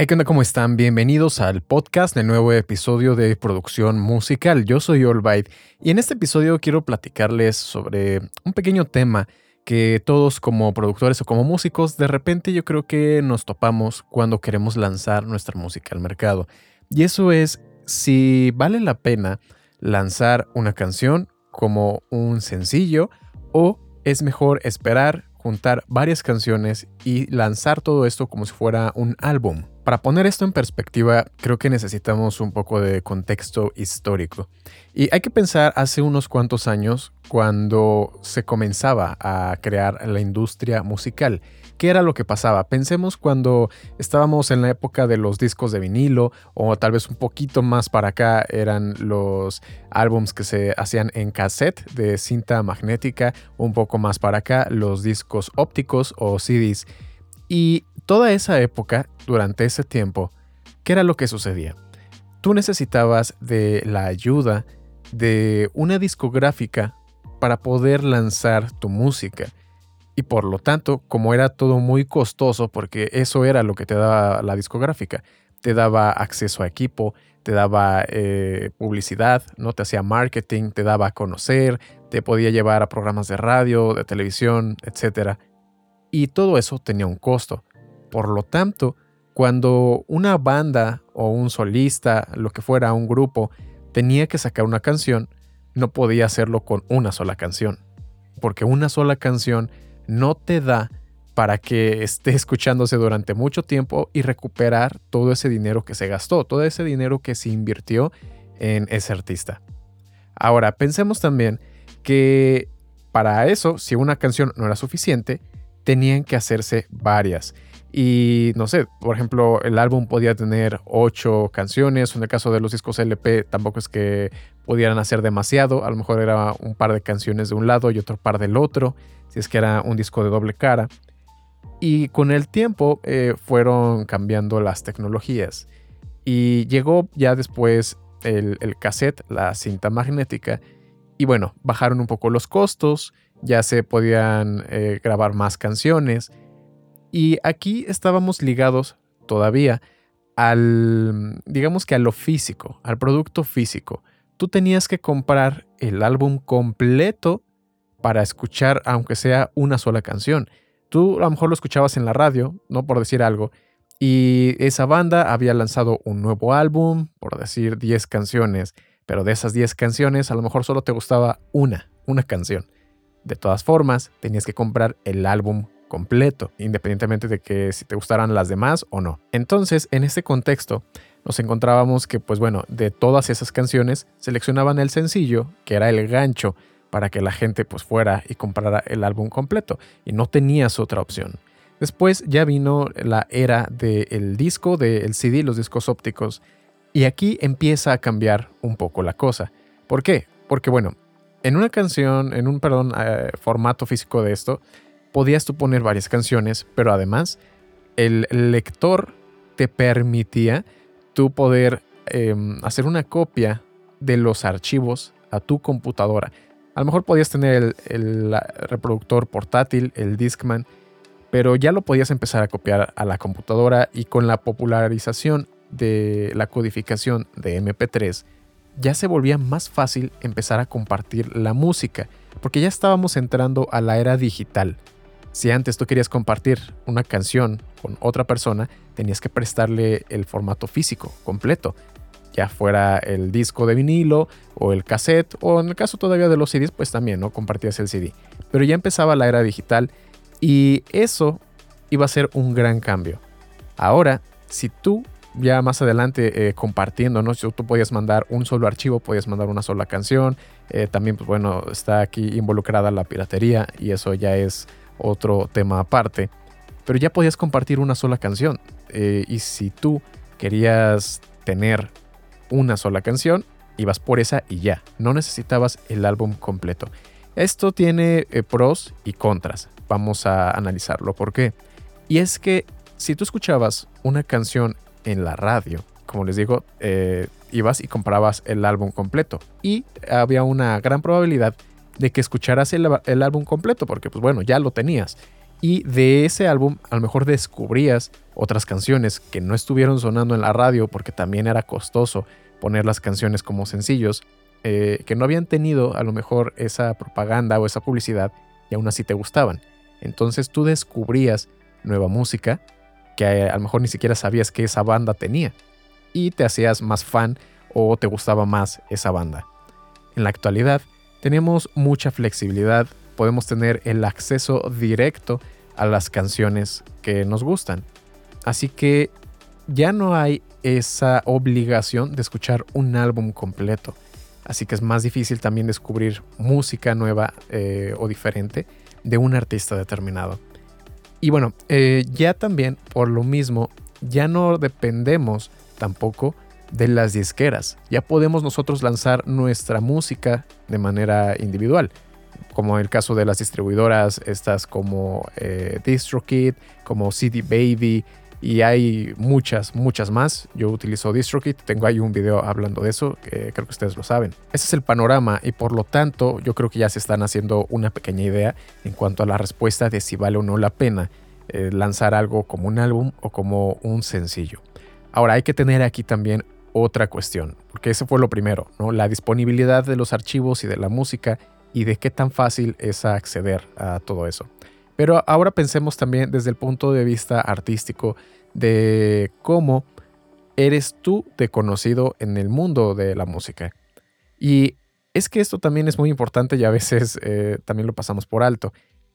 Hey, ¿qué onda? ¿Cómo están? Bienvenidos al podcast del nuevo episodio de producción musical. Yo soy Allbite y en este episodio quiero platicarles sobre un pequeño tema que todos como productores o como músicos de repente yo creo que nos topamos cuando queremos lanzar nuestra música al mercado. Y eso es si vale la pena lanzar una canción como un sencillo o es mejor esperar, juntar varias canciones y lanzar todo esto como si fuera un álbum. Para poner esto en perspectiva, creo que necesitamos un poco de contexto histórico. Y hay que pensar hace unos cuantos años cuando se comenzaba a crear la industria musical. ¿Qué era lo que pasaba? Pensemos cuando estábamos en la época de los discos de vinilo o tal vez un poquito más para acá eran los álbums que se hacían en cassette de cinta magnética, un poco más para acá los discos ópticos o CDs. Y toda esa época, durante ese tiempo, ¿qué era lo que sucedía? Tú necesitabas de la ayuda de una discográfica para poder lanzar tu música. Y por lo tanto, como era todo muy costoso, porque eso era lo que te daba la discográfica, te daba acceso a equipo, te daba eh, publicidad, no te hacía marketing, te daba a conocer, te podía llevar a programas de radio, de televisión, etc. Y todo eso tenía un costo. Por lo tanto, cuando una banda o un solista, lo que fuera, un grupo, tenía que sacar una canción, no podía hacerlo con una sola canción. Porque una sola canción no te da para que esté escuchándose durante mucho tiempo y recuperar todo ese dinero que se gastó, todo ese dinero que se invirtió en ese artista. Ahora, pensemos también que para eso, si una canción no era suficiente, tenían que hacerse varias. Y no sé, por ejemplo, el álbum podía tener ocho canciones. En el caso de los discos LP, tampoco es que pudieran hacer demasiado. A lo mejor era un par de canciones de un lado y otro par del otro, si es que era un disco de doble cara. Y con el tiempo eh, fueron cambiando las tecnologías. Y llegó ya después el, cassette, la cinta magnética. Y bueno, bajaron un poco los costos, ya se podían eh, grabar más canciones y aquí estábamos ligados todavía al, digamos que a lo físico, al producto físico. Tú tenías que comprar el álbum completo para escuchar, aunque sea una sola canción. Tú a lo mejor lo escuchabas en la radio, no por decir algo, y esa banda había lanzado un nuevo álbum, por decir 10 canciones, pero de esas 10 canciones a lo mejor solo te gustaba una, una canción. De todas formas, tenías que comprar el álbum completo, independientemente de que si te gustaran las demás o no. Entonces, en este contexto, nos encontrábamos que, pues bueno, de todas esas canciones, seleccionaban el sencillo, que era el gancho, para que la gente pues fuera y comprara el álbum completo, y no tenías otra opción. Después ya vino la era del disco, del CD, los discos ópticos, y aquí empieza a cambiar un poco la cosa. ¿Por qué? Porque bueno, en una canción, en un, perdón, eh, formato físico de esto, podías tú poner varias canciones, pero además el lector te permitía tú poder em, hacer una copia de los archivos a tu computadora. A lo mejor podías tener el, reproductor portátil, el Discman, pero ya lo podías empezar a copiar a la computadora y con la popularización de la codificación de MP3, ya se volvía más fácil empezar a compartir la música, porque ya estábamos entrando a la era digital. Si antes tú querías compartir una canción con otra persona, tenías que prestarle el formato físico completo, ya fuera el disco de vinilo o el cassette, o en el caso todavía de los CDs, pues también, ¿no? Compartías el CD. Pero ya empezaba la era digital y eso iba a ser un gran cambio. Ahora, si tú ya más adelante eh, compartiendo, ¿no? Si tú podías mandar un solo archivo, podías mandar una sola canción. Eh, también, pues bueno, está aquí involucrada la piratería y eso ya es otro tema aparte. Pero ya podías compartir una sola canción. Eh, y si tú querías tener una sola canción, ibas por esa y ya. No necesitabas el álbum completo. Esto tiene eh, pros y contras. Vamos a analizarlo. ¿Por qué? Y es que si tú escuchabas una canción en la radio, como les digo, eh, ibas y comprabas el álbum completo. Y había una gran probabilidad de que escucharas el, álbum completo, porque pues bueno, ya lo tenías. Y de ese álbum a lo mejor descubrías otras canciones que no estuvieron sonando en la radio porque también era costoso poner las canciones como sencillos, eh, que no habían tenido a lo mejor esa propaganda o esa publicidad y aún así te gustaban. Entonces tú descubrías nueva música que a lo mejor ni siquiera sabías que esa banda tenía y te hacías más fan o te gustaba más esa banda. En la actualidad tenemos mucha flexibilidad, podemos tener el acceso directo a las canciones que nos gustan. Así que ya no hay esa obligación de escuchar un álbum completo. Así que es más difícil también descubrir música nueva eh, o diferente de un artista determinado. Y bueno, eh, ya también por lo mismo, ya no dependemos tampoco de las disqueras. Ya podemos nosotros lanzar nuestra música de manera individual, como el caso de las distribuidoras, estas como eh, DistroKid, como CD Baby, y hay muchas, muchas más. Yo utilizo DistroKid, tengo ahí un video hablando de eso, que creo que ustedes lo saben. Ese es el panorama y por lo tanto yo creo que ya se están haciendo una pequeña idea en cuanto a la respuesta de si vale o no la pena eh, lanzar algo como un álbum o como un sencillo. Ahora hay que tener aquí también otra cuestión, porque eso fue lo primero, ¿no? La disponibilidad de los archivos y de la música y de qué tan fácil es acceder a todo eso. Pero ahora pensemos también desde el punto de vista artístico de cómo eres tú de conocido en el mundo de la música. Y es que esto también es muy importante y a veces eh, también lo pasamos por alto.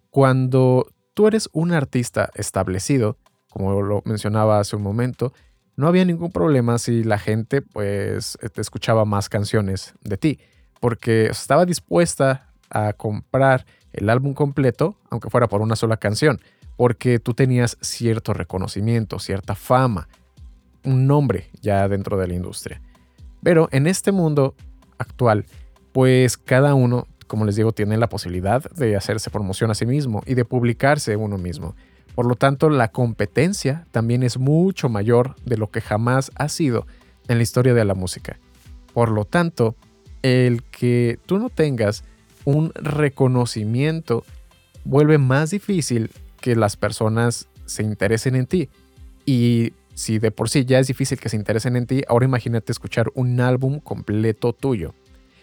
Cuando tú eres un artista establecido, como lo mencionaba hace un momento, no había ningún problema si la gente pues te escuchaba más canciones de ti, porque estaba dispuesta a comprar el álbum completo, aunque fuera por una sola canción, porque tú tenías cierto reconocimiento, cierta fama, un nombre ya dentro de la industria. Pero en este mundo actual, pues cada uno, como les digo, tiene la posibilidad de hacerse promoción a sí mismo y de publicarse uno mismo. Por lo tanto, la competencia también es mucho mayor de lo que jamás ha sido en la historia de la música. Por lo tanto, el que tú no tengas un reconocimiento vuelve más difícil que las personas se interesen en ti. Y si de por sí ya es difícil que se interesen en ti, ahora imagínate escuchar un álbum completo tuyo.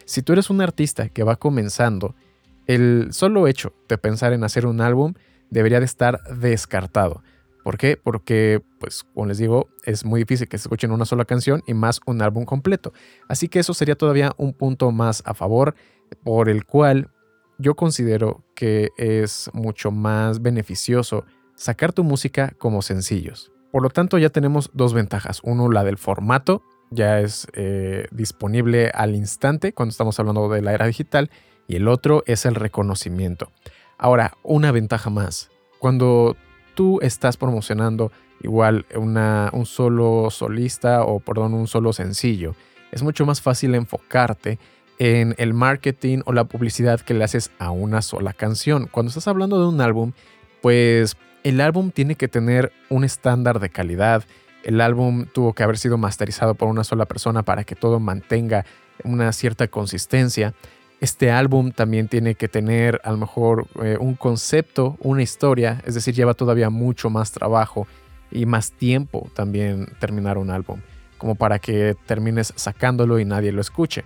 Si tú eres un artista que va comenzando, el solo hecho de pensar en hacer un álbum debería de estar descartado. ¿Por qué? Porque, pues, como les digo, es muy difícil que se escuchen una sola canción y más un álbum completo. Así que eso sería todavía un punto más a favor, por el cual yo considero que es mucho más beneficioso sacar tu música como sencillos. Por lo tanto, ya tenemos dos ventajas. Uno, la del formato, ya es eh, disponible al instante cuando estamos hablando de la era digital. Y el otro es el reconocimiento. Ahora, una ventaja más. Cuando tú estás promocionando igual un solo solista o, perdón, un solo sencillo, es mucho más fácil enfocarte en el marketing o la publicidad que le haces a una sola canción. Cuando estás hablando de un álbum, pues el álbum tiene que tener un estándar de calidad. El álbum tuvo que haber sido masterizado por una sola persona para que todo mantenga una cierta consistencia este álbum también tiene que tener a lo mejor eh, un concepto, una historia, es decir, lleva todavía mucho más trabajo y más tiempo también terminar un álbum, como para que termines sacándolo y nadie lo escuche.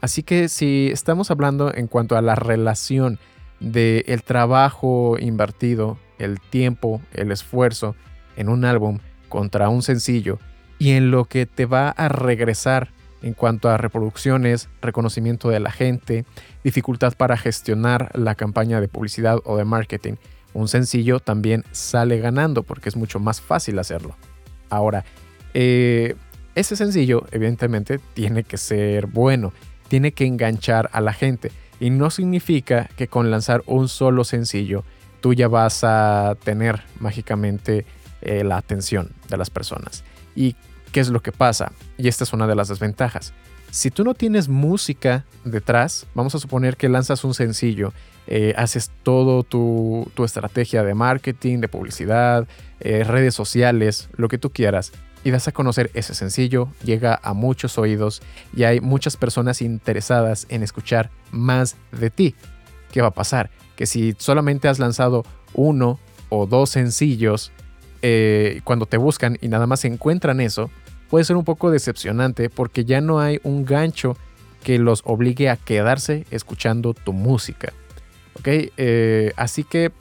Así que si estamos hablando en cuanto a la relación del el trabajo invertido, el tiempo, el esfuerzo en un álbum contra un sencillo y en lo que te va a regresar en cuanto a reproducciones, reconocimiento de la gente, dificultad para gestionar la campaña de publicidad o de marketing. Un sencillo también sale ganando porque es mucho más fácil hacerlo. Ahora, eh, ese sencillo evidentemente tiene que ser bueno, tiene que enganchar a la gente y no significa que con lanzar un solo sencillo tú ya vas a tener mágicamente eh, la atención de las personas. Y ¿Qué es lo que pasa? Y esta es una de las desventajas. Si tú no tienes música detrás, vamos a suponer que lanzas un sencillo, eh, haces todo tu, estrategia de marketing, de publicidad, eh, redes sociales, lo que tú quieras, y das a conocer ese sencillo, llega a muchos oídos y hay muchas personas interesadas en escuchar más de ti. ¿Qué va a pasar? Que si solamente has lanzado uno o dos sencillos eh, cuando te buscan y nada más encuentran eso, puede ser un poco decepcionante porque ya no hay un gancho que los obligue a quedarse escuchando tu música. ¿Ok? Eh, así que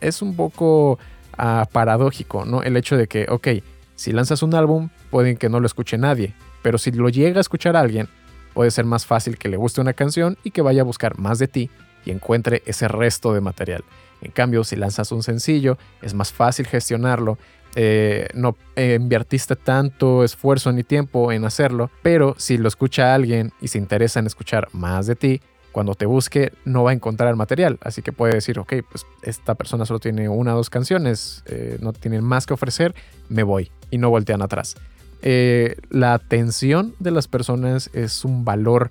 es un poco ah, paradójico, ¿no? El hecho de que, ok, si lanzas un álbum, pueden que no lo escuche nadie, pero si lo llega a escuchar alguien, puede ser más fácil que le guste una canción y que vaya a buscar más de ti y encuentre ese resto de material. En cambio, si lanzas un sencillo, es más fácil gestionarlo. Eh, no eh, invertiste tanto esfuerzo ni tiempo en hacerlo, pero si lo escucha alguien y se interesa en escuchar más de ti, cuando te busque no va a encontrar material. Así que puede decir, ok, pues esta persona solo tiene una o dos canciones, eh, no tiene más que ofrecer, me voy y no voltean atrás. la atención de las personas es un valor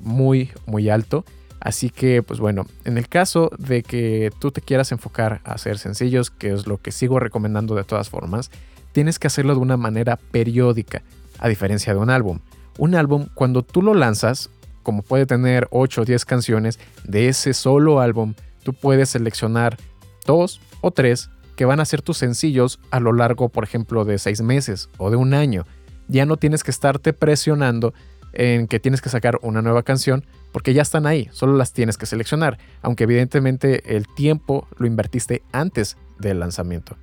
muy, muy alto Así que, pues bueno, en el caso de que tú te quieras enfocar a hacer sencillos, que es lo que sigo recomendando de todas formas, tienes que hacerlo de una manera periódica, a diferencia de un álbum. Un álbum, cuando tú lo lanzas, como puede tener 8 o 10 canciones, de ese solo álbum, tú puedes seleccionar dos o tres que van a ser tus sencillos a lo largo, por ejemplo, de 6 meses o de un año. Ya no tienes que estarte presionando en que tienes que sacar una nueva canción porque ya están ahí, solo las tienes que seleccionar, aunque evidentemente el tiempo lo invertiste antes del lanzamiento.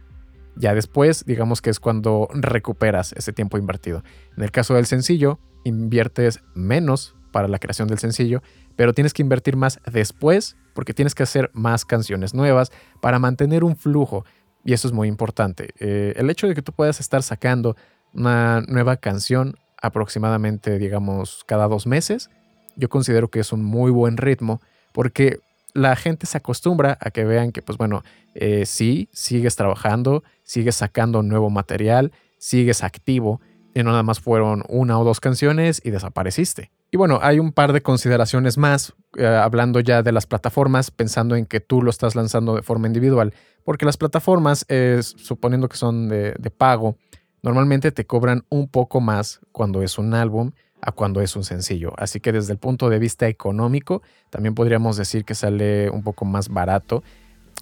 Ya después, digamos que es cuando recuperas ese tiempo invertido. En el caso del sencillo, inviertes menos para la creación del sencillo, pero tienes que invertir más después porque tienes que hacer más canciones nuevas para mantener un flujo. Y eso es muy importante. Eh, el hecho de que tú puedas estar sacando una nueva canción aproximadamente, digamos, cada dos meses, yo considero que es un muy buen ritmo porque la gente se acostumbra a que vean que, pues bueno, eh, sí, sigues trabajando, sigues sacando nuevo material, sigues activo, y no nada más fueron una o dos canciones y desapareciste. Y bueno, hay un par de consideraciones más, eh, hablando ya de las plataformas, pensando en que tú lo estás lanzando de forma individual, porque las plataformas, suponiendo que son de pago, Normalmente te cobran un poco más cuando es un álbum a cuando es un sencillo. Así que desde el punto de vista económico, también podríamos decir que sale un poco más barato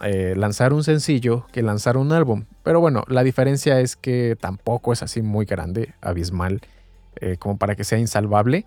eh, lanzar un sencillo que lanzar un álbum. Pero bueno, la diferencia es que tampoco es así muy grande, abismal, eh, como para que sea insalvable.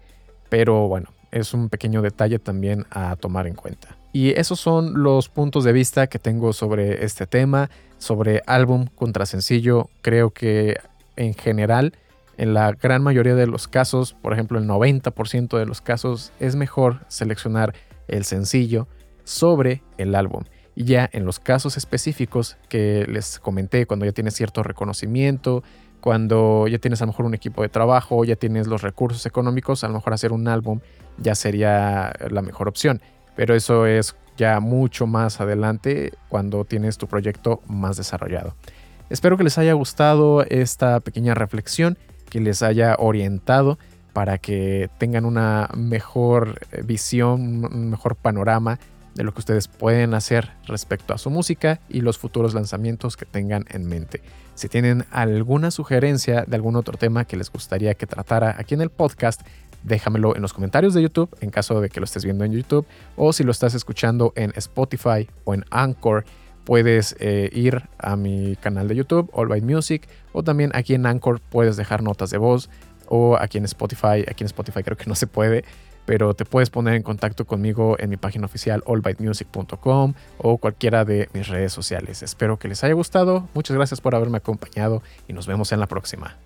Pero bueno, es un pequeño detalle también a tomar en cuenta. Y esos son los puntos de vista que tengo sobre este tema, sobre álbum contra sencillo. Creo que en general, en la gran mayoría de los casos, por ejemplo el 90% de los casos, es mejor seleccionar el sencillo sobre el álbum. Y ya en los casos específicos que les comenté, cuando ya tienes cierto reconocimiento, cuando ya tienes a lo mejor un equipo de trabajo, ya tienes los recursos económicos, a lo mejor hacer un álbum ya sería la mejor opción. Pero eso es ya mucho más adelante cuando tienes tu proyecto más desarrollado. Espero que les haya gustado esta pequeña reflexión, que les haya orientado para que tengan una mejor eh, visión, un mejor panorama de lo que ustedes pueden hacer respecto a su música y los futuros lanzamientos que tengan en mente. Si tienen alguna sugerencia de algún otro tema que les gustaría que tratara aquí en el podcast, déjamelo en los comentarios de YouTube en caso de que lo estés viendo en YouTube o si lo estás escuchando en Spotify o en Anchor puedes eh, ir a mi canal de YouTube, All By Music, o también aquí en Anchor puedes dejar notas de voz, o aquí en Spotify, aquí en Spotify creo que no se puede, pero te puedes poner en contacto conmigo en mi página oficial allbytemusic.com o cualquiera de mis redes sociales. Espero que les haya gustado, muchas gracias por haberme acompañado y nos vemos en la próxima.